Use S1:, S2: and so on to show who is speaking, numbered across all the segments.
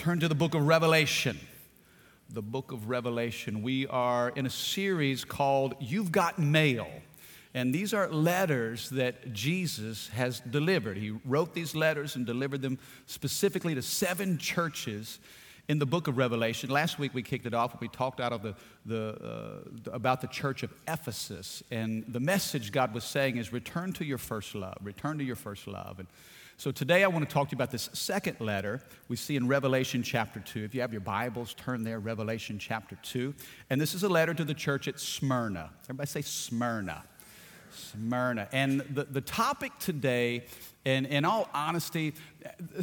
S1: turn to the book of Revelation the book of Revelation. We are in a series called You've Got Mail. And these are letters that Jesus has delivered. He wrote these letters and delivered them specifically to seven churches in the book of Revelation. Last week we kicked it off. We talked out of the, the, uh, about the church of Ephesus. And the message God was saying is return to your first love, return to your first love. And so today I want to talk to you about this second letter we see in Revelation chapter 2. If you have your Bibles, turn there, Revelation chapter 2. And this is a letter to the church at Smyrna. Everybody say Smyrna. Smyrna. And the, the topic today, and in all honesty,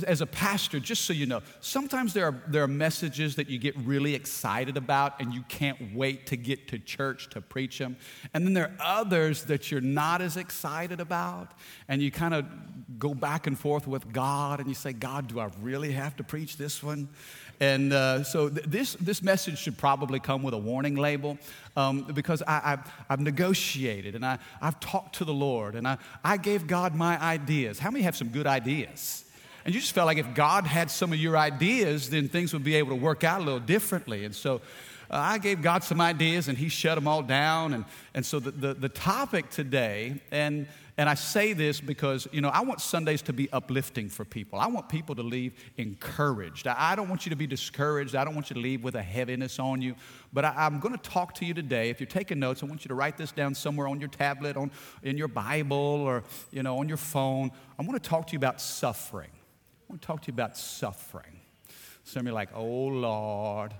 S1: as a pastor, just so you know, sometimes there are, there are messages that you get really excited about and you can't wait to get to church to preach them. And then there are others that you're not as excited about and you kind of go back and forth with God and you say, God, do I really have to preach this one? And uh, so th- this, this message should probably come with a warning label um, because I, have I've negotiated and I, I've talked to the Lord and I, I gave God my ideas. How many have some good ideas? And you just felt like if God had some of your ideas, then things would be able to work out a little differently. And so uh, I gave God some ideas and He shut them all down. And, and so the, the, the topic today, and and I say this because, you know, I want Sundays to be uplifting for people. I want people to leave encouraged. I don't want you to be discouraged. I don't want you to leave with a heaviness on you. But I, am going to talk to you today. If you're taking notes, I want you to write this down somewhere on your tablet, on, in your Bible, or, you know, on your phone. I'm going to talk to you about suffering. I want to talk to you about suffering. Some of you are like, oh, Lord,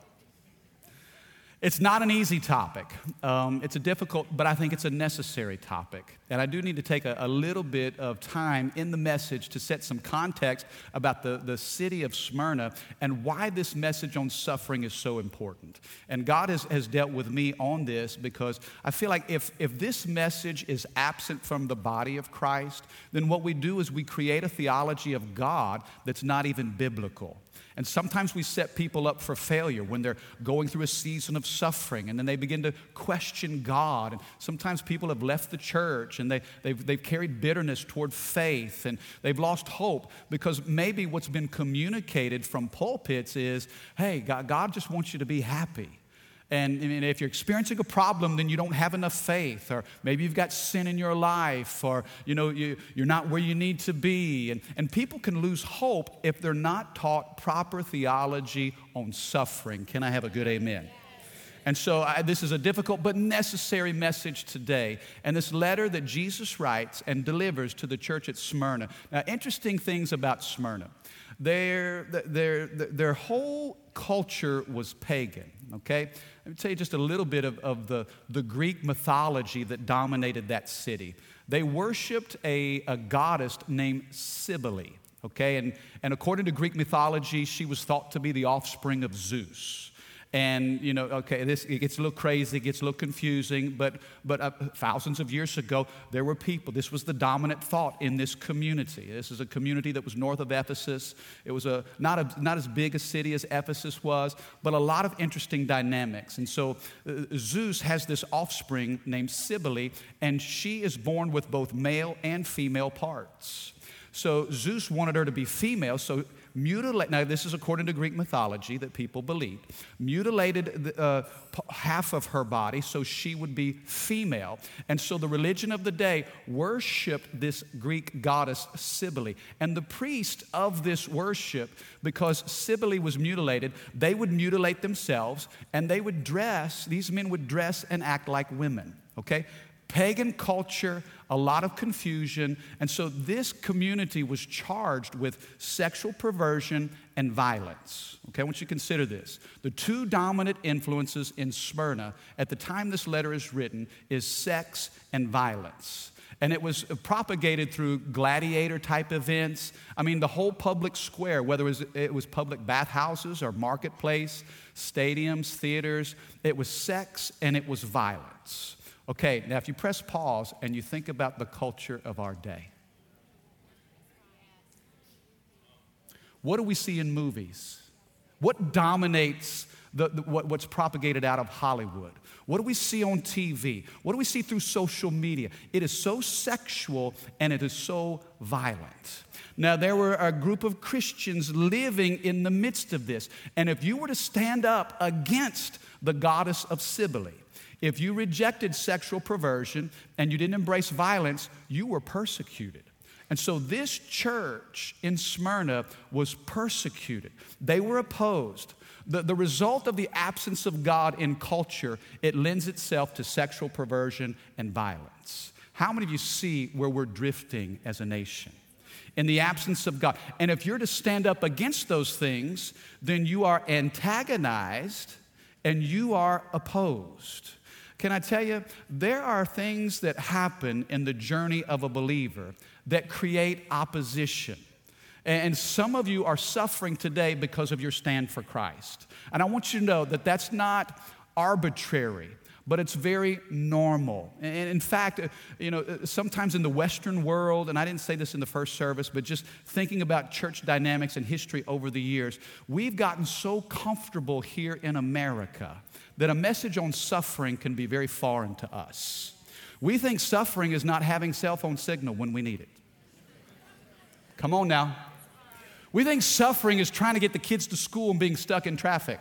S1: it's not an easy topic. Um, it's a difficult, but I think it's a necessary topic. And I do need to take a, a, little bit of time in the message to set some context about the, the city of Smyrna and why this message on suffering is so important. And God has, has dealt with me on this because I feel like if, if this message is absent from the body of Christ, then what we do is we create a theology of God that's not even biblical. And sometimes we set people up for failure when they're going through a season of suffering and then they begin to question God. And sometimes people have left the church and they, they've, they've carried bitterness toward faith and they've lost hope because maybe what's been communicated from pulpits is hey, God, God just wants you to be happy. And, and, if you're experiencing a problem, then you don't have enough faith, or maybe you've got sin in your life, or you know, you, you're not where you need to be. And, and people can lose hope if they're not taught proper theology on suffering. Can I have a good amen? And so, I, this is a difficult but necessary message today. And this letter that Jesus writes and delivers to the church at Smyrna. Now, interesting things about Smyrna. Their, their, their, whole culture was pagan, okay? Let me tell you just a little bit of, of the, the Greek mythology that dominated that city. They worshiped a, a goddess named Cybele, okay? And, and according to Greek mythology, she was thought to be the offspring of Zeus. And, you know, okay, this it gets a little crazy, it gets a little confusing, but, but uh, thousands of years ago, there were people. This was the dominant thought in this community. This is a community that was north of Ephesus. It was a, not, a, not as big a city as Ephesus was, but a lot of interesting dynamics. And so uh, Zeus has this offspring named Cybele, and she is born with both male and female parts. So Zeus wanted her to be female, so mutilate, now this is according to Greek mythology that people believed, mutilated the, uh, half of her body so she would be female. And so the religion of the day worshiped this Greek goddess Cybele. And the priest of this worship, because Cybele was mutilated, they would mutilate themselves and they would dress, these men would dress and act like women. Okay? Pagan culture, a lot of confusion. And so this community was charged with sexual perversion and violence. Okay, I want you to consider this. The two dominant influences in Smyrna at the time this letter is written is sex and violence. And it was propagated through gladiator type events. I mean, the whole public square, whether it was, it was public bathhouses or marketplace, stadiums, theaters, it was sex and it was violence. Okay, now if you press pause and you think about the culture of our day, what do we see in movies? What dominates the, the, what, what's propagated out of Hollywood? What do we see on TV? What do we see through social media? It is so sexual and it is so violent. Now, there were a group of Christians living in the midst of this. And if you were to stand up against the goddess of Cybele, if you rejected sexual perversion and you didn't embrace violence, you were persecuted. And so this church in Smyrna was persecuted. They were opposed. The, the result of the absence of God in culture, it lends itself to sexual perversion and violence. How many of you see where we're drifting as a nation? In the absence of God. And if you're to stand up against those things, then you are antagonized and you are opposed. Can I tell you, there are things that happen in the journey of a believer that create opposition. And some of you are suffering today because of your stand for Christ. And I want you to know that that's not arbitrary but it's very normal. And in fact, uh, you know, uh, sometimes in the Western world, and I didn't say this in the first service, but just thinking about church dynamics and history over the years, we've gotten so comfortable here in America that a message on suffering can be very foreign to us. We think suffering is not having cell phone signal when we need it. Come on now. We think suffering is trying to get the kids to school and being stuck in traffic.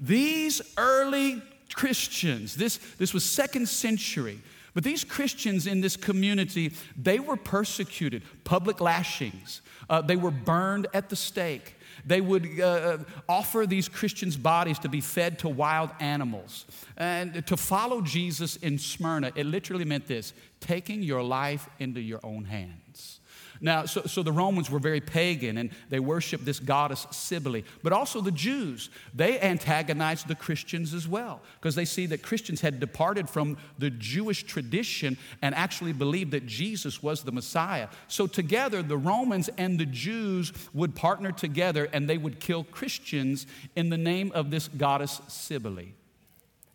S1: These early Christians, this, this was second century, but these Christians in this community, they were persecuted, public lashings. Uh, they were burned at the stake. They would uh, uh, offer these Christians' bodies to be fed to wild animals. And to follow Jesus in Smyrna, it literally meant this taking your life into your own hands. Now, so, so the Romans were very pagan and they worshiped this goddess Cybele. But also the Jews, they antagonized the Christians as well because they see that Christians had departed from the Jewish tradition and actually believed that Jesus was the Messiah. So together, the Romans and the Jews would partner together and they would kill Christians in the name of this goddess Cybele.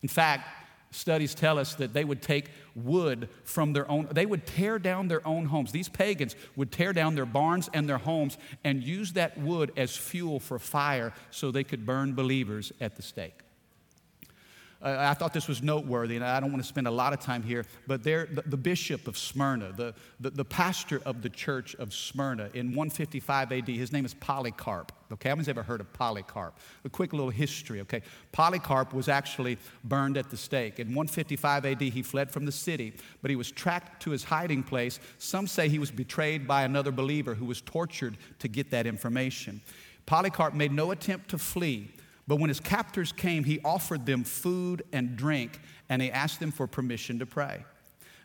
S1: In fact, Studies tell us that they would take wood from their own, they would tear down their own homes. These pagans would tear down their barns and their homes and use that wood as fuel for fire so they could burn believers at the stake. Uh, I thought this was noteworthy, and I don't want to spend a lot of time here, but there, the, the bishop of Smyrna, the, the, the, pastor of the church of Smyrna in 155 AD, his name is Polycarp. Okay, how ever heard of Polycarp? A quick little history, okay? Polycarp was actually burned at the stake. In 155 AD, he fled from the city, but he was tracked to his hiding place. Some say he was betrayed by another believer who was tortured to get that information. Polycarp made no attempt to flee. But when his captors came, he offered them food and drink, and he asked them for permission to pray.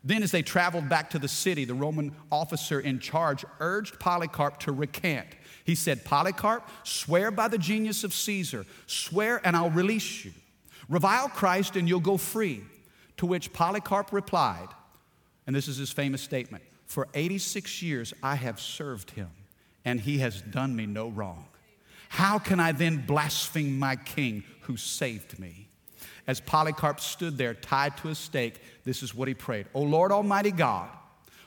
S1: Then, as they traveled back to the city, the Roman officer in charge urged Polycarp to recant. He said, Polycarp, swear by the genius of Caesar, swear and I'll release you. Revile Christ and you'll go free. To which Polycarp replied, and this is his famous statement For 86 years I have served him, and he has done me no wrong. How can I then blaspheme my king who saved me? As Polycarp stood there tied to a stake, this is what he prayed O Lord Almighty God,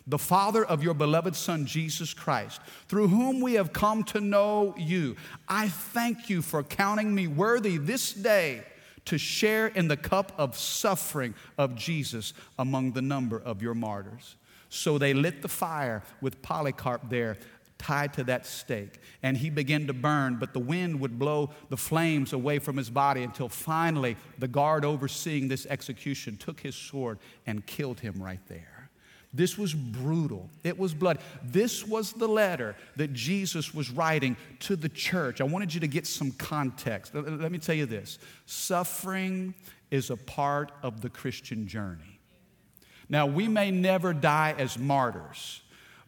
S1: the Father of your beloved Son, Jesus Christ, through whom we have come to know you, I thank you for counting me worthy this day to share in the cup of suffering of Jesus among the number of your martyrs. So they lit the fire with Polycarp there tied to that stake. And he began to burn, but the wind would blow the flames away from his body until finally the guard overseeing this execution took his sword and killed him right there. This was brutal. It was blood. This was the letter that Jesus was writing to the church. I wanted you to get some context. Let me tell you this suffering is a part of the Christian journey. Now, we may never die as martyrs.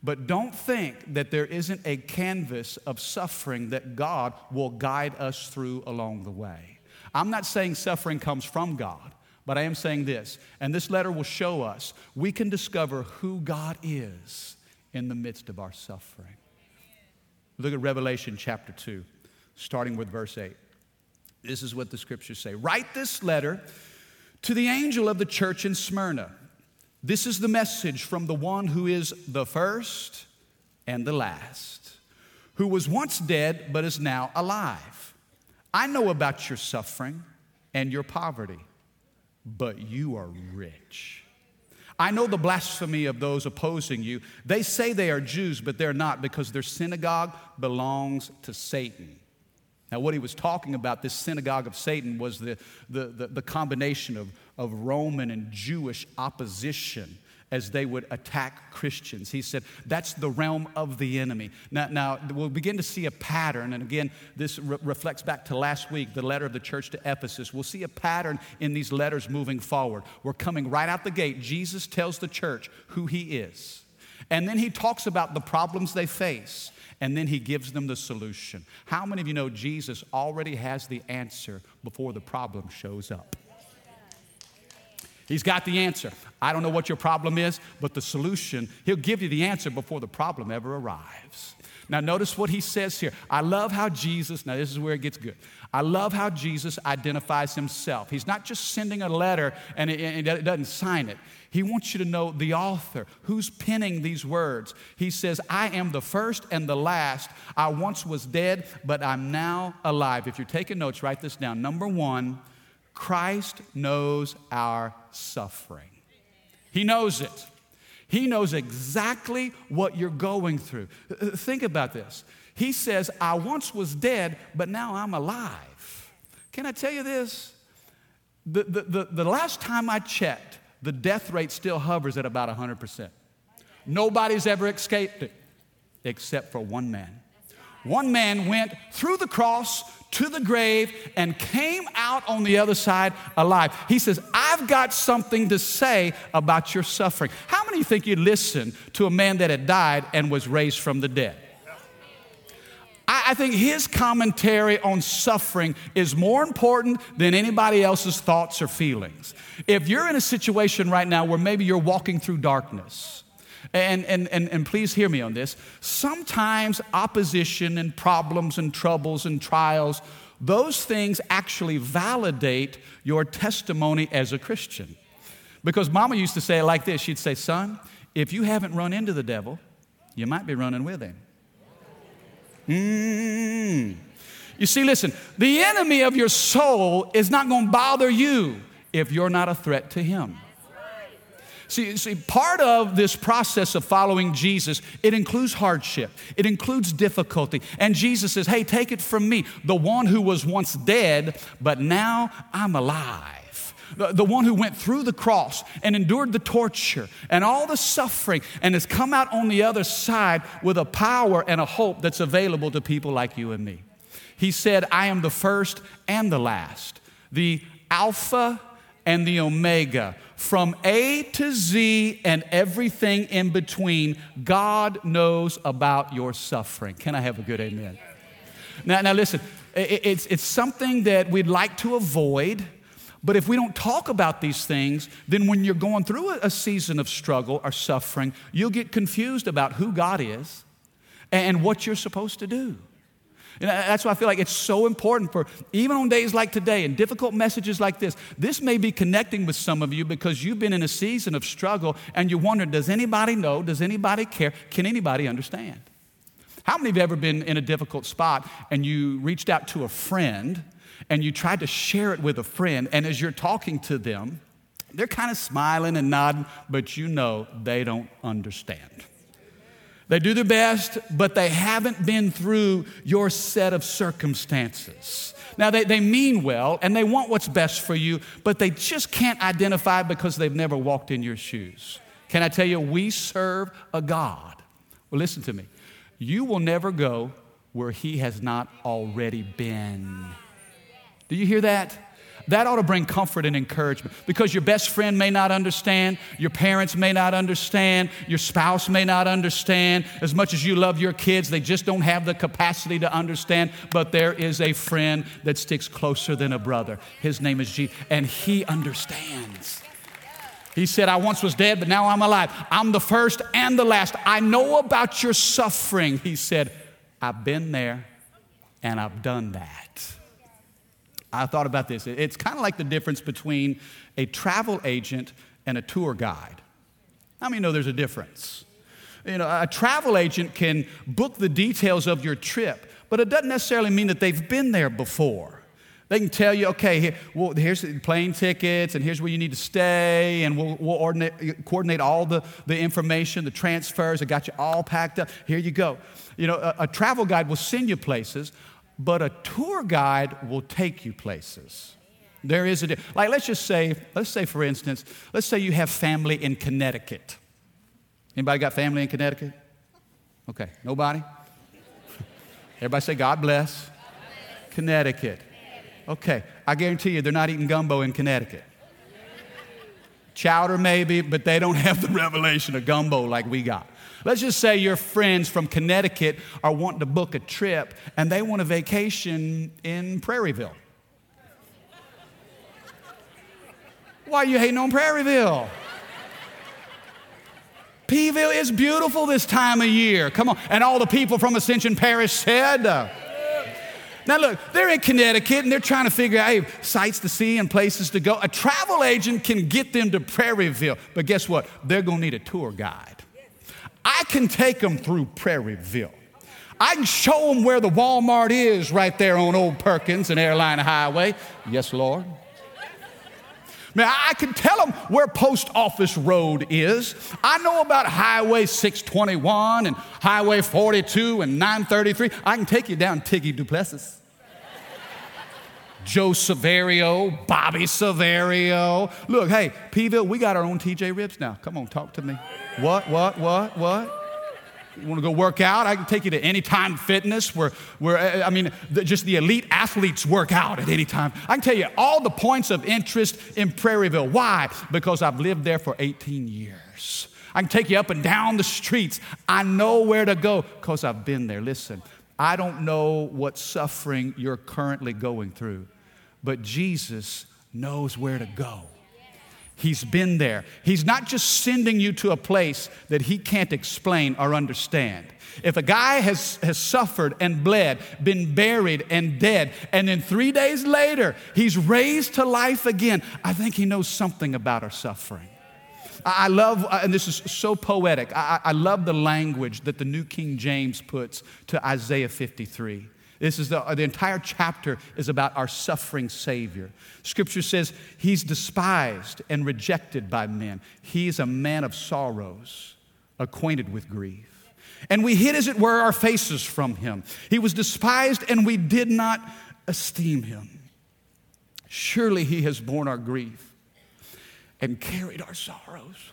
S1: But don't think that there isn't a canvas of suffering that God will guide us through along the way. I'm not saying suffering comes from God, But I am saying this, and this letter will show us we can discover who God is in the midst of our suffering. Look at Revelation chapter 2, starting with verse 8. This is what the scriptures say Write this letter to the angel of the church in Smyrna. This is the message from the one who is the first and the last, who was once dead but is now alive. I know about your suffering and your poverty but you are rich. I know the blasphemy of those opposing you. They say they are Jews, but they're not because their synagogue belongs to Satan. Now, what he was talking about, this synagogue of Satan, was the, the, the, the combination of, of Roman and Jewish opposition as they would attack Christians. He said, that's the realm of the enemy. Now, now we'll begin to see a pattern, and again, this re- reflects back to last week, the letter of the church to Ephesus. We'll see a pattern in these letters moving forward. We're coming right out the gate. Jesus tells the church who he is, and then he talks about the problems they face. And then he gives them the solution. How many of you know Jesus already has the answer before the problem shows up? He's got the answer. I don't know what your problem is, but the solution, He'll give you the answer before the problem ever arrives. Now, notice what he says here. I love how Jesus, now this is where it gets good. I love how Jesus identifies himself. He's not just sending a letter and it, doesn't sign it. He wants you to know the author, who's penning these words. He says, I am the first and the last. I once was dead, but I'm now alive. If you're taking notes, write this down. Number one, Christ knows our suffering. He knows it. He knows exactly what you're going through. Uh, think about this. He says, I once was dead, but now I'm alive. Can I tell you this? The, the, the, the last time I checked, the death rate still hovers at about 100%. Nobody's ever escaped it except for one man. One man went through the cross to the grave and came out on the other side alive. He says, I've got something to say about your suffering. How many think you'd listen to a man that had died and was raised from the dead? I, think his commentary on suffering is more important than anybody else's thoughts or feelings. If you're in a situation right now where maybe you're walking through darkness, and, and, and, and please hear me on this. Sometimes opposition and problems and troubles and trials, those things actually validate your testimony as a Christian. Because mama used to say it like this she'd say, Son, if you haven't run into the devil, you might be running with him. Mm. You see, listen, the enemy of your soul is not going to bother you if you're not a threat to him. See, see, part of this process of following Jesus, it includes hardship, it includes difficulty. And Jesus says, Hey, take it from me, the one who was once dead, but now I'm alive. The, the one who went through the cross and endured the torture and all the suffering and has come out on the other side with a power and a hope that's available to people like you and me. He said, I am the first and the last, the Alpha and the Omega. From A to Z and everything in between, God knows about your suffering. Can I have a good amen? Now, now listen, it's, it's something that we'd like to avoid. But if we don't talk about these things, then when you're going through a, season of struggle or suffering, you'll get confused about who God is and what you're supposed to do. And that's why I feel like it's so important for, even on days like today and difficult messages like this, this may be connecting with some of you because you've been in a season of struggle and you wonder, does anybody know? Does anybody care? Can anybody understand? How many you ever been in a difficult spot and you reached out to a friend and you tried to share it with a friend, and as you're talking to them, they're kind of smiling and nodding, but you know they don't understand. They do their best, but they haven't been through your set of circumstances. Now, they, they mean well and they want what's best for you, but they just can't identify because they've never walked in your shoes. Can I tell you, we serve a God. Well, listen to me. You will never go where He has not already been. Do you hear that? That ought to bring comfort and encouragement because your best friend may not understand, your parents may not understand, your spouse may not understand. As much as you love your kids, they just don't have the capacity to understand. But there is a friend that sticks closer than a brother. His name is Jesus, and he understands. He said, I once was dead, but now I'm alive. I'm the first and the last. I know about your suffering. He said, I've been there and I've done that. I thought about this. It's kind of like the difference between a travel agent and a tour guide. How many know there's a difference? You know, a travel agent can book the details of your trip, but it doesn't necessarily mean that they've been there before. They can tell you, okay, here, well, here's the plane tickets, and here's where you need to stay, and we'll, we'll ordinate, coordinate all the, the information, the transfers. I got you all packed up. Here you go. You know, a, a travel guide will send you places, but a tour guide will take you places. There is a like. Let's just say, let's say for instance, let's say you have family in Connecticut. Anybody got family in Connecticut? Okay, nobody. Everybody say God bless. Connecticut. Okay, I guarantee you they're not eating gumbo in Connecticut. Chowder, maybe, but they don't have the revelation of gumbo like we got. Let's just say your friends from Connecticut are wanting to book a trip and they want a vacation in Prairieville. Why are you hating on Prairieville? Peeville is beautiful this time of year. Come on. And all the people from Ascension Parish said, uh, now, look, they're in Connecticut and they're trying to figure out hey, sights to see and places to go. A travel agent can get them to Prairieville, but guess what? They're going to need a tour guide. I can take them through Prairieville. I can show them where the Walmart is right there on Old Perkins and Airline Highway. Yes, Lord. Man, I can tell them where Post Office Road is. I know about Highway 621 and Highway 42 and 933. I can take you down Tiggy Duplessis. Joe Sevario, Bobby Sevario. Look, hey, Peeville, we got our own TJ Ribs now. Come on, talk to me. What, what, what, what? You want to go work out? I can take you to Anytime Fitness, where, where uh, I mean, the, just the elite athletes work out at any time. I can tell you all the points of interest in Prairieville. Why? Because I've lived there for 18 years. I can take you up and down the streets. I know where to go because I've been there. Listen, I don't know what suffering you're currently going through, but Jesus knows where to go. He's been there. He's not just sending you to a place that he can't explain or understand. If a guy has, has suffered and bled, been buried and dead, and then three days later he's raised to life again, I think he knows something about our suffering. I love, uh, and this is so poetic, I, I love the language that the New King James puts to Isaiah 53. This is the, the entire chapter is about our suffering Savior. Scripture says he's despised and rejected by men. He's a man of sorrows, acquainted with grief. And we hid, as it were, our faces from him. He was despised and we did not esteem him. Surely he has borne our grief and carried our sorrows.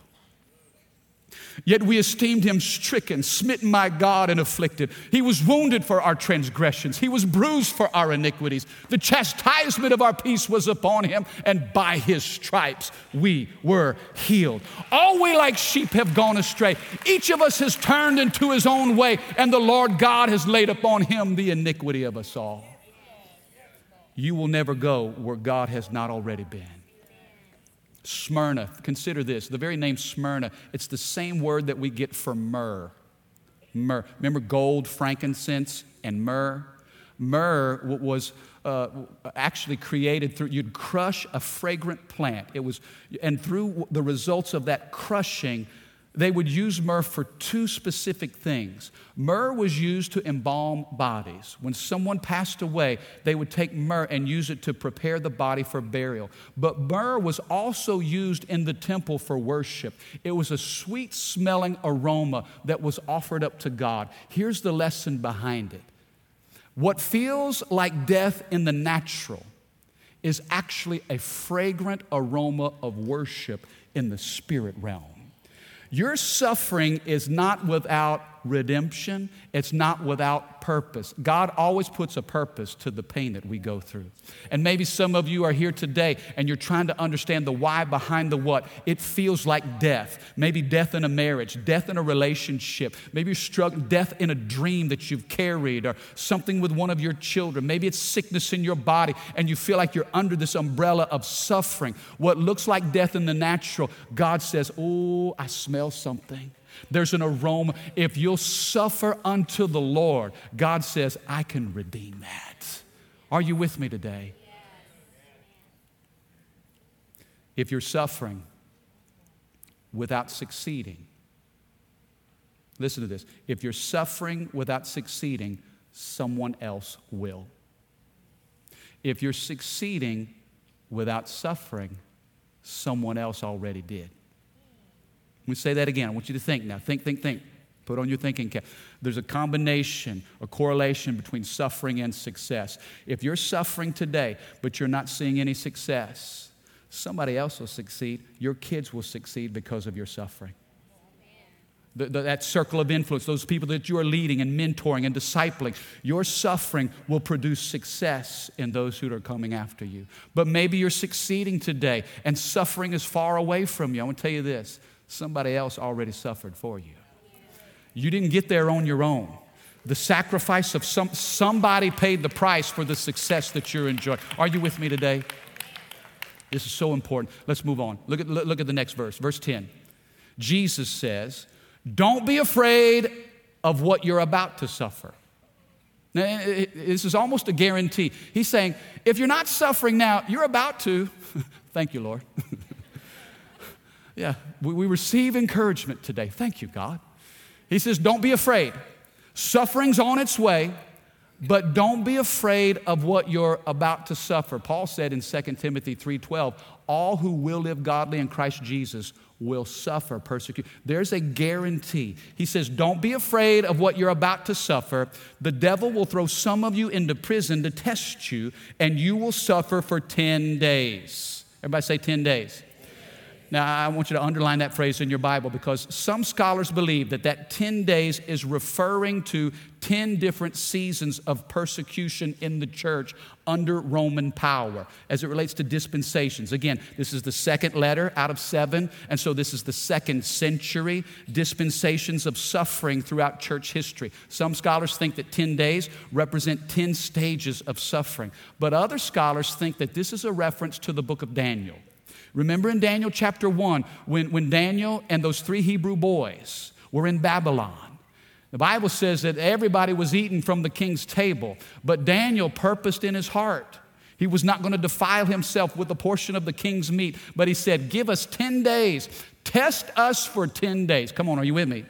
S1: Yet we esteemed him stricken, smitten by God, and afflicted. He was wounded for our transgressions, he was bruised for our iniquities. The chastisement of our peace was upon him, and by his stripes we were healed. All we like sheep have gone astray. Each of us has turned into his own way, and the Lord God has laid upon him the iniquity of us all. You will never go where God has not already been. Smyrna, consider this the very name Smyrna, it's the same word that we get for myrrh. Myrrh. Remember gold, frankincense, and myrrh? Myrrh was uh, actually created through, you'd crush a fragrant plant. It was, and through the results of that crushing, they would use myrrh for two specific things. Myrrh was used to embalm bodies. When someone passed away, they would take myrrh and use it to prepare the body for burial. But myrrh was also used in the temple for worship. It was a sweet smelling aroma that was offered up to God. Here's the lesson behind it what feels like death in the natural is actually a fragrant aroma of worship in the spirit realm. Your suffering is not without redemption, it's not without purpose. God always puts a purpose to the pain that we go through. And maybe some of you are here today and you're trying to understand the why behind the what. It feels like death. Maybe death in a marriage, death in a relationship. Maybe you're struggling, death in a dream that you've carried, or something with one of your children. Maybe it's sickness in your body and you feel like you're under this umbrella of suffering. What looks like death in the natural, God says, Oh, I smell something. There's an aroma. If you'll suffer unto the Lord, God says, I can redeem that. Are you with me today? If you're suffering without succeeding, listen to this. If you're suffering without succeeding, someone else will. If you're succeeding without suffering, someone else already did. Let me say that again. I want you to think now. Think, think, think. Put on your thinking cap. There's a combination, a correlation between suffering and success. If you're suffering today, but you're not seeing any success, somebody else will succeed. Your kids will succeed because of your suffering. The, the, that circle of influence, those people that you are leading and mentoring and discipling, your suffering will produce success in those who are coming after you. But maybe you're succeeding today and suffering is far away from you. I want to tell you this somebody else already suffered for you. You didn't get there on your own. The sacrifice of some, somebody paid the price for the success that you're enjoying. Are you with me today? This is so important. Let's move on. Look at, look at the next verse, verse 10. Jesus says, Don't be afraid of what you're about to suffer. Now, this is almost a guarantee. He's saying, if you're not suffering now, you're about to. Thank you, Lord. Yeah, we, we receive encouragement today. Thank you, God. He says, Don't be afraid. Suffering's on its way, but don't be afraid of what you're about to suffer. Paul said in 2 Timothy 3:12, all who will live godly in Christ Jesus will suffer persecution. There's a guarantee. He says, Don't be afraid of what you're about to suffer. The devil will throw some of you into prison to test you, and you will suffer for 10 days. Everybody say 10 days. Now, I want you to underline that phrase in your Bible because some scholars believe that that 10 days is referring to 10 different seasons of persecution in the church under Roman power as it relates to dispensations. Again, this is the second letter out of seven, and so this is the second century dispensations of suffering throughout church history. Some scholars think that 10 days represent 10 stages of suffering, but other scholars think that this is a reference to the book of Daniel. Remember in Daniel chapter 1 when, when Daniel and those three Hebrew boys were in Babylon. The Bible says that everybody was eating from the king's table, but Daniel purposed in his heart. He was not going to defile himself with a portion of the king's meat, but he said, Give us 10 days. Test us for 10 days. Come on, are you with me?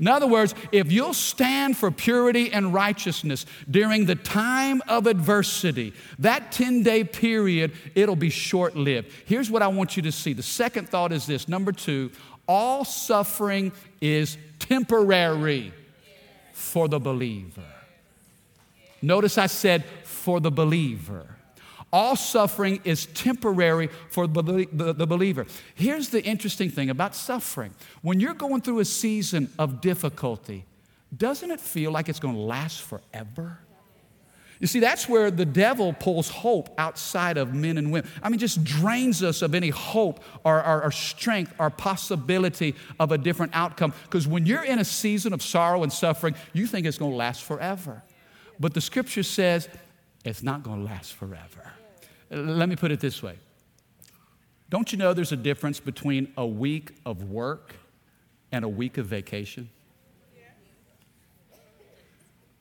S1: In other words, if you'll stand for purity and righteousness during the time of adversity, that 10 day period, it'll be short lived. Here's what I want you to see. The second thought is this number two, all suffering is temporary for the believer. Notice I said for the believer. All suffering is temporary for the, believer. Here's the interesting thing about suffering when you're going through a season of difficulty, doesn't it feel like it's going to last forever? You see, that's where the devil pulls hope outside of men and women. I mean, just drains us of any hope or, or, or strength or possibility of a different outcome. Because when you're in a season of sorrow and suffering, you think it's going to last forever. But the scripture says it's not going to last forever. Let me put it this way Don't you know there's a difference between a week of work and a week of vacation?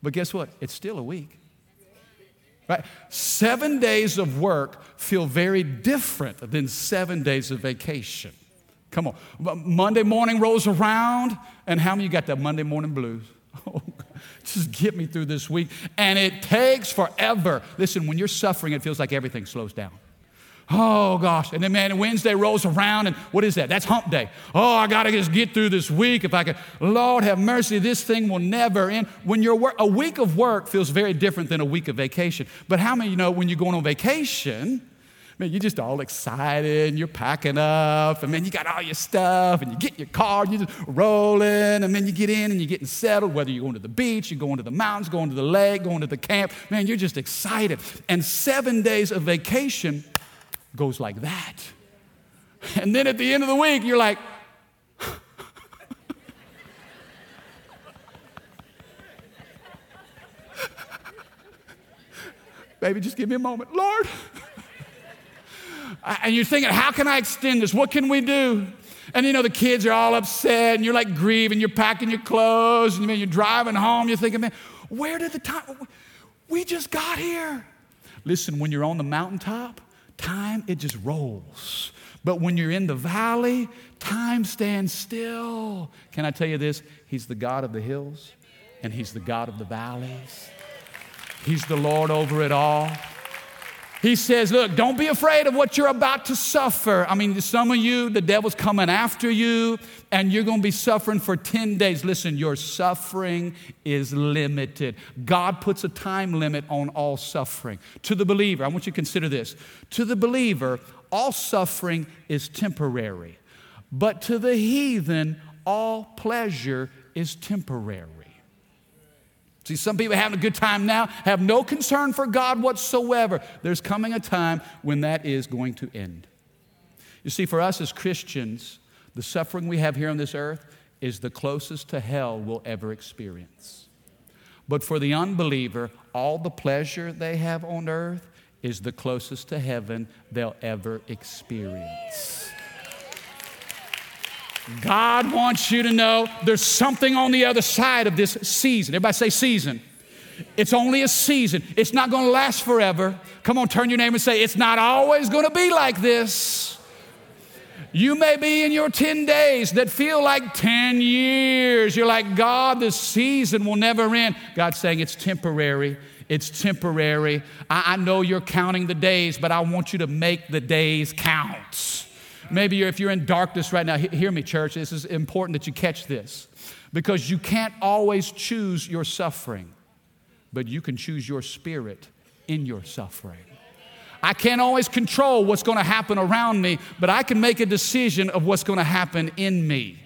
S1: But guess what? It's still a week. Right? Seven days of work feel very different than seven days of vacation. Come on. Monday morning rolls around, and how many you got that Monday morning blues? Oh, just get me through this week. And it takes forever. Listen, when you're suffering, it feels like everything slows down. Oh gosh. And then man, Wednesday rolls around and what is that? That's hump day. Oh, I gotta just get through this week. If I can, Lord have mercy, this thing will never end. When you're work, a week of work feels very different than a week of vacation. But how many you know when you're going on vacation, Man, you're just all excited and you're packing up, and then you got all your stuff, and you get your car, and you're just rolling, and then you get in and you're getting settled, whether you're going to the beach, you're going to the mountains, going to the lake, going to the camp. Man, you're just excited. And seven days of vacation goes like that. And then at the end of the week, you're like, Baby, just give me a moment. Lord. And you're thinking, how can I extend this? What can we do? And you know, the kids are all upset, and you're like grieving, you're packing your clothes, and you're driving home, you're thinking, man, where did the time? We just got here. Listen, when you're on the mountaintop, time, it just rolls. But when you're in the valley, time stands still. Can I tell you this? He's the God of the hills, and He's the God of the valleys. He's the Lord over it all. He says, Look, don't be afraid of what you're about to suffer. I mean, some of you, the devil's coming after you, and you're going to be suffering for 10 days. Listen, your suffering is limited. God puts a time limit on all suffering. To the believer, I want you to consider this. To the believer, all suffering is temporary, but to the heathen, all pleasure is temporary. See, some people having a good time now have no concern for God whatsoever. There's coming a time when that is going to end. You see, for us as Christians, the suffering we have here on this earth is the closest to hell we'll ever experience. But for the unbeliever, all the pleasure they have on earth is the closest to heaven they'll ever experience. God wants you to know there's something on the other side of this season. Everybody say season. It's only a season. It's not going to last forever. Come on, turn your name and say, It's not always going to be like this. You may be in your 10 days that feel like 10 years. You're like, God, this season will never end. God's saying it's temporary. It's temporary. I, I know you're counting the days, but I want you to make the days count. Maybe you're, if you're in darkness right now, hear me, church. This is important that you catch this because you can't always choose your suffering, but you can choose your spirit in your suffering. I can't always control what's going to happen around me, but I can make a decision of what's going to happen in me.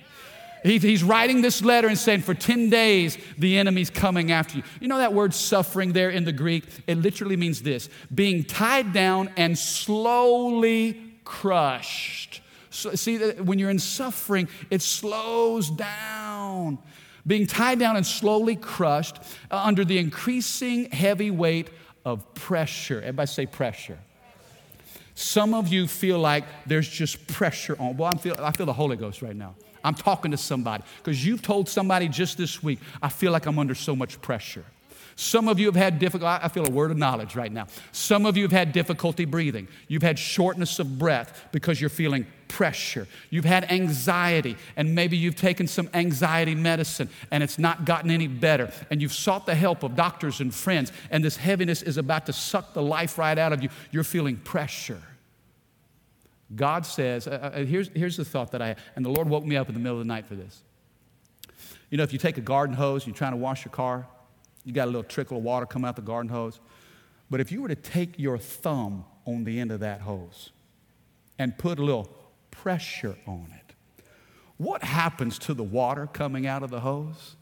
S1: he's writing this letter and saying, For 10 days, the enemy's coming after you. You know that word suffering there in the Greek? It literally means this being tied down and slowly crushed. So, see, when you're in suffering, it slows down. Being tied down and slowly crushed uh, under the increasing heavy weight of pressure. Everybody say pressure. Some of you feel like there's just pressure on. Well, I feel, I feel the Holy Ghost right now. I'm talking to somebody because you've told somebody just this week, I feel like I'm under so much pressure. Some of you have had difficulty, I feel a word of knowledge right now. Some of you have had difficulty breathing. You've had shortness of breath because you're feeling pressure. You've had anxiety, and maybe you've taken some anxiety medicine and it's not gotten any better. And you've sought the help of doctors and friends, and this heaviness is about to suck the life right out of you. You're feeling pressure. God says, uh, uh, here's, here's the thought that I, and the Lord woke me up in the middle of the night for this. You know, if you take a garden hose, and you're trying to wash your car, you got a little trickle of water coming out the garden hose. But if you were to take your thumb on the end of that hose and put a little pressure on it, what happens to the water coming out of the hose?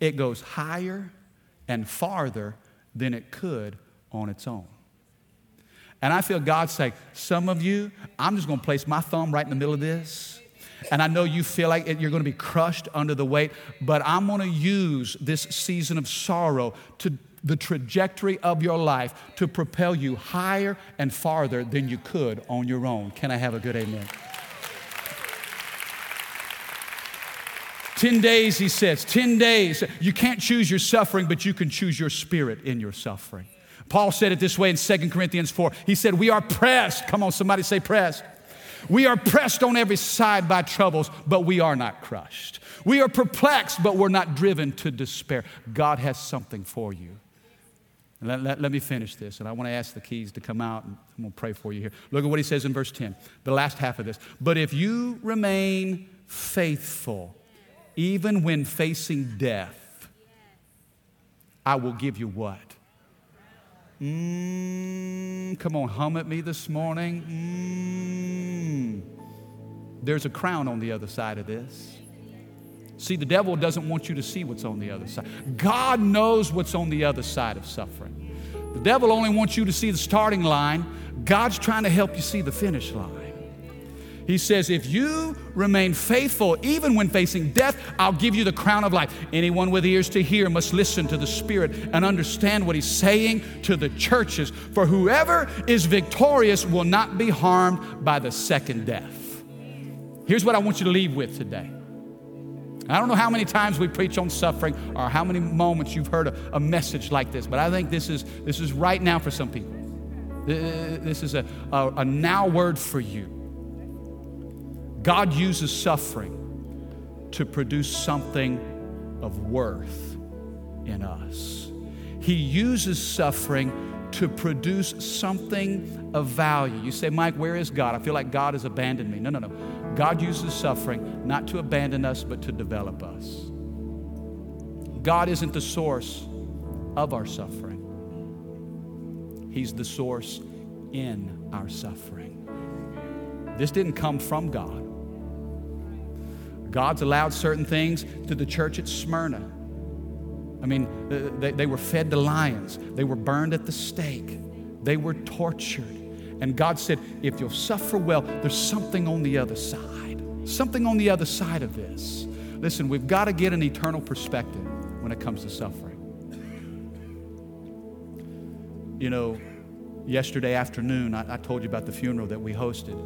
S1: It goes higher and farther than it could on its own. And I feel God say, Some of you, I'm just going to place my thumb right in the middle of this and I know you feel like you're going to be crushed under the weight, but I'm going to use this season of sorrow to the trajectory of your life to propel you higher and farther than you could on your own. Can I have a good amen? 10 days, he says, 10 days. You can't choose your suffering, but you can choose your spirit in your suffering. Paul said it this way in 2 Corinthians 4. He said, We are pressed. Come on, somebody say pressed we are pressed on every side by troubles, but we are not crushed. We are perplexed, but we're not driven to despair. God has something for you. Let, let, let, me finish this, and I want to ask the keys to come out, and I'm going to pray for you here. Look at what he says in verse 10, the last half of this. But if you remain faithful, even when facing death, I will give you what? Mm, come on, hum at me this morning. Mm. There's a crown on the other side of this. See, the devil doesn't want you to see what's on the other side. God knows what's on the other side of suffering. The devil only wants you to see the starting line. God's trying to help you see the finish line. He says, If you remain faithful, even when facing death, I'll give you the crown of life. Anyone with ears to hear must listen to the Spirit and understand what He's saying to the churches. For whoever is victorious will not be harmed by the second death. Here's what I want you to leave with today. I don't know how many times we preach on suffering or how many moments you've heard a, a message like this, but I think this is, this is right now for some people. This is a, a, a now word for you. God uses suffering to produce something of worth in us. He uses suffering to produce something of value. You say, Mike, where is God? I feel like God has abandoned me. No, no, no. God uses suffering not to abandon us, but to develop us. God isn't the source of our suffering, He's the source in our suffering. This didn't come from God. God's allowed certain things to the church at Smyrna. I mean, they, they were fed to lions, they were burned at the stake, they were tortured. And God said, if you'll suffer well, there's something on the other side. Something on the other side of this. Listen, we've got to get an eternal perspective when it comes to suffering. You know, yesterday afternoon, I, I told you about the funeral that we hosted.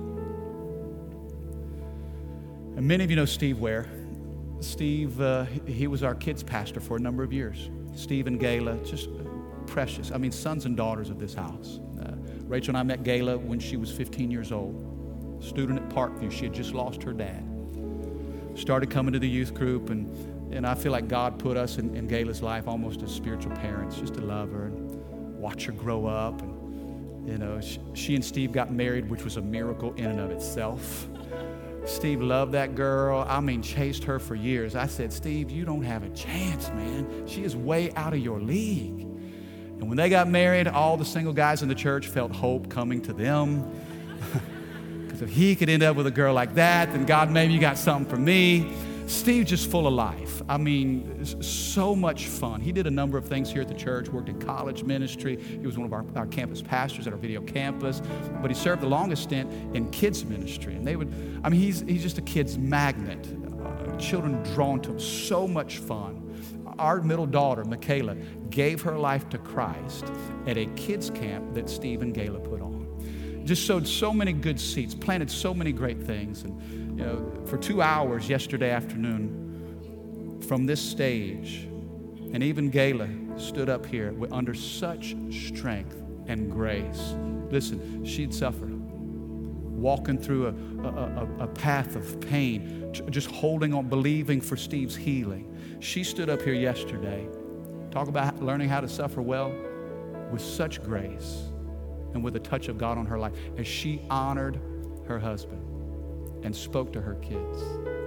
S1: And many of you know Steve Ware. Steve, uh, he was our kids' pastor for a number of years. Steve and Gayla, just precious. I mean, sons and daughters of this house. Uh, Rachel and I met Gayla when she was 15 years old, student at Parkview. She had just lost her dad. Started coming to the youth group, and, and I feel like God put us in, in Gayla's life almost as spiritual parents, just to love her and watch her grow up. And, you know, she, she and Steve got married, which was a miracle in and of itself. Steve loved that girl. I mean, chased her for years. I said, Steve, you don't have a chance, man. She is way out of your league. And when they got married, all the single guys in the church felt hope coming to them. Because if he could end up with a girl like that, then God, maybe you got something for me. Steve just full of life. I mean, so much fun. He did a number of things here at the church, worked in college ministry. He was one of our, our campus pastors at our video campus. But he served the longest stint in kids ministry. And they would, I mean, he's, he's just a kid's magnet. Uh, children drawn to him. So much fun. Our middle daughter, Michaela, gave her life to Christ at a kids' camp that Steve and Gayla put on. Just sowed so many good seeds, planted so many great things. And know, for two hours yesterday afternoon from this stage, and even Gayla stood up here under such strength and grace. Listen, she'd suffered, walking through a, a, a, a path of pain, just holding on, believing for Steve's healing. She stood up here yesterday, talk about learning how to suffer well with such grace and with a touch of God on her life as she honored her husband and spoke to her kids.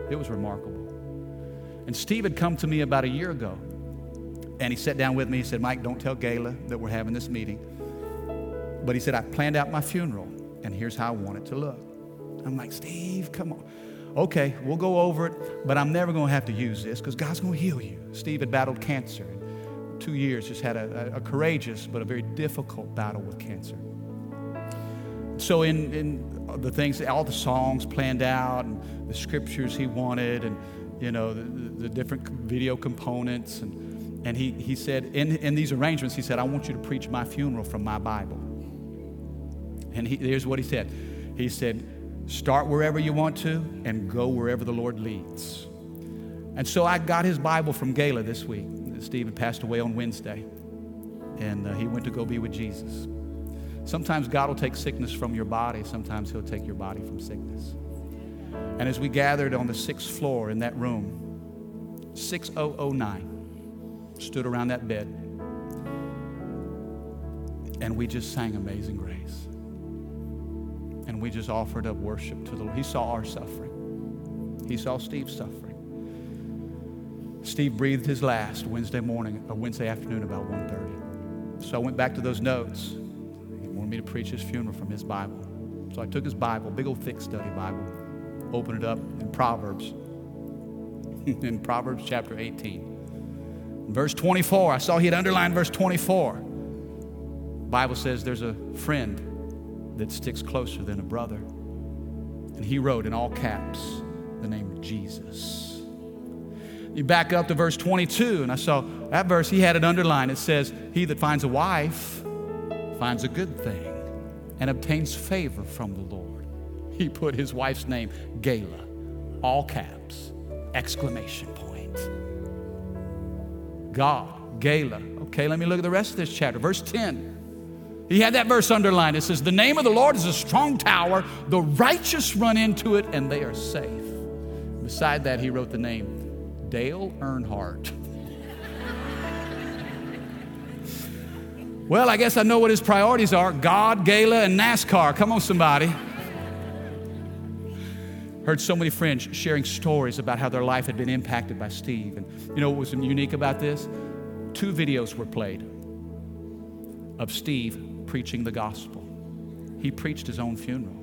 S1: It was remarkable. And Steve had come to me about a year ago, and he sat down with me. He said, Mike, don't tell Gayla that we're having this meeting. But he said, I planned out my funeral, and here's how I want it to look. I'm like, Steve, come on. Okay, we'll go over it, but I'm never going to have to use this because God's going to heal you. Steve had battled cancer. Two years, just had a, a, a courageous but a very difficult battle with cancer. So, in, in the things, all the songs planned out, and the scriptures he wanted, and you know the, the different video components. And, and he, he said, in, in these arrangements, he said, I want you to preach my funeral from my Bible. And he, here's what he said He said, Start wherever you want to and go wherever the Lord leads. And so I got his Bible from Gayla this week. Stephen passed away on Wednesday, and uh, he went to go be with Jesus. Sometimes God will take sickness from your body, sometimes He'll take your body from sickness. And as we gathered on the sixth floor in that room, 6009 stood around that bed, and we just sang Amazing Grace. And we just offered up worship to the Lord. He saw our suffering, He saw Steve's suffering. Steve breathed his last Wednesday morning, or Wednesday afternoon about 1.30. So I went back to those notes wanted me to preach his funeral from his Bible. So I took his Bible, big old thick study Bible, opened it up in Proverbs, in Proverbs chapter 18. Verse 24, I saw he had underlined verse 24. Bible says there's a friend that sticks closer than a brother. And he wrote in all caps the name of Jesus. You back up to verse 22, and I saw that verse, he had it underlined. It says, He that finds a wife finds a good thing and obtains favor from the Lord. He put his wife's name, Gayla, all caps, exclamation point. God, Gayla. Okay, let me look at the rest of this chapter. Verse 10. He had that verse underlined. It says, The name of the Lord is a strong tower. The righteous run into it and they are safe. Beside that, he wrote the name Dale Earnhardt. Well, I guess I know what his priorities are God, Gayla, and NASCAR. Come on, somebody. Heard so many friends sharing stories about how their life had been impacted by Steve. And you know what was unique about this? Two videos were played of Steve preaching the gospel. He preached his own funeral.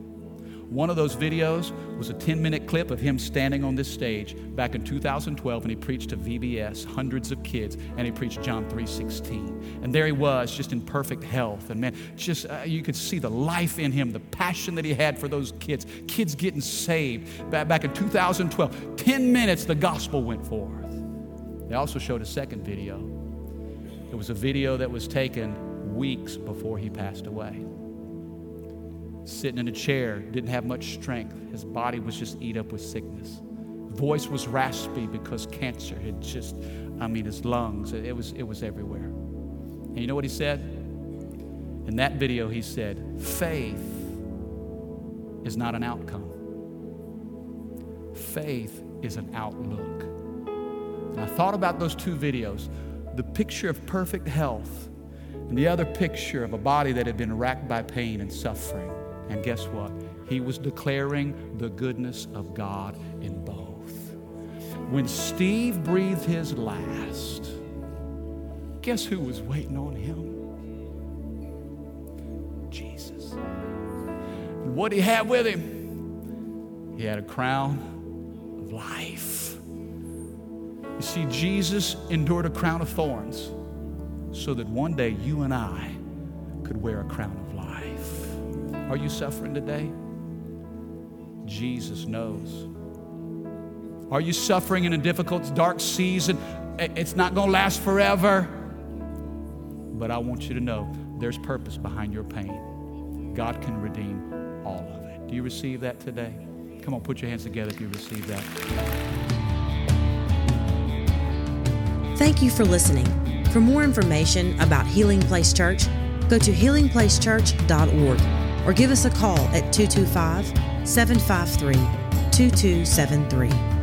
S1: One of those videos was a 10 minute clip of him standing on this stage back in 2012 and he preached to VBS, hundreds of kids, and he preached John 3:16. And there he was, just in perfect health. And man, just uh, you could see the life in him, the passion that he had for those kids, kids getting saved. Back, back in 2012, 10 minutes the gospel went forth. They also showed a second video. It was a video that was taken weeks before he passed away sitting in a chair, didn't have much strength. His body was just eat up with sickness. Voice was raspy because cancer had just, I mean, his lungs, it was, it was everywhere. And you know what he said? In that video, he said, faith is not an outcome. Faith is an outlook. And I thought about those two videos the picture of perfect health and the other picture of a body that had been racked by pain and suffering. And guess what? He was declaring the goodness of God in both. When Steve breathed his last, guess who was waiting on him? Jesus. And what he had with him? He had a crown of life. You see, Jesus endured a crown of thorns so that one day you and I could wear a crown are you suffering today? Jesus knows. Are you suffering in a difficult, dark season? It's not going to last forever. But I want you to know there's purpose behind your pain. God can redeem all of it. Do you receive that today? Come on, put your hands together if you receive that.
S2: Thank you for listening. For more information about Healing Place Church, go to healingplacechurch.org or give us a call at 225 753 2273.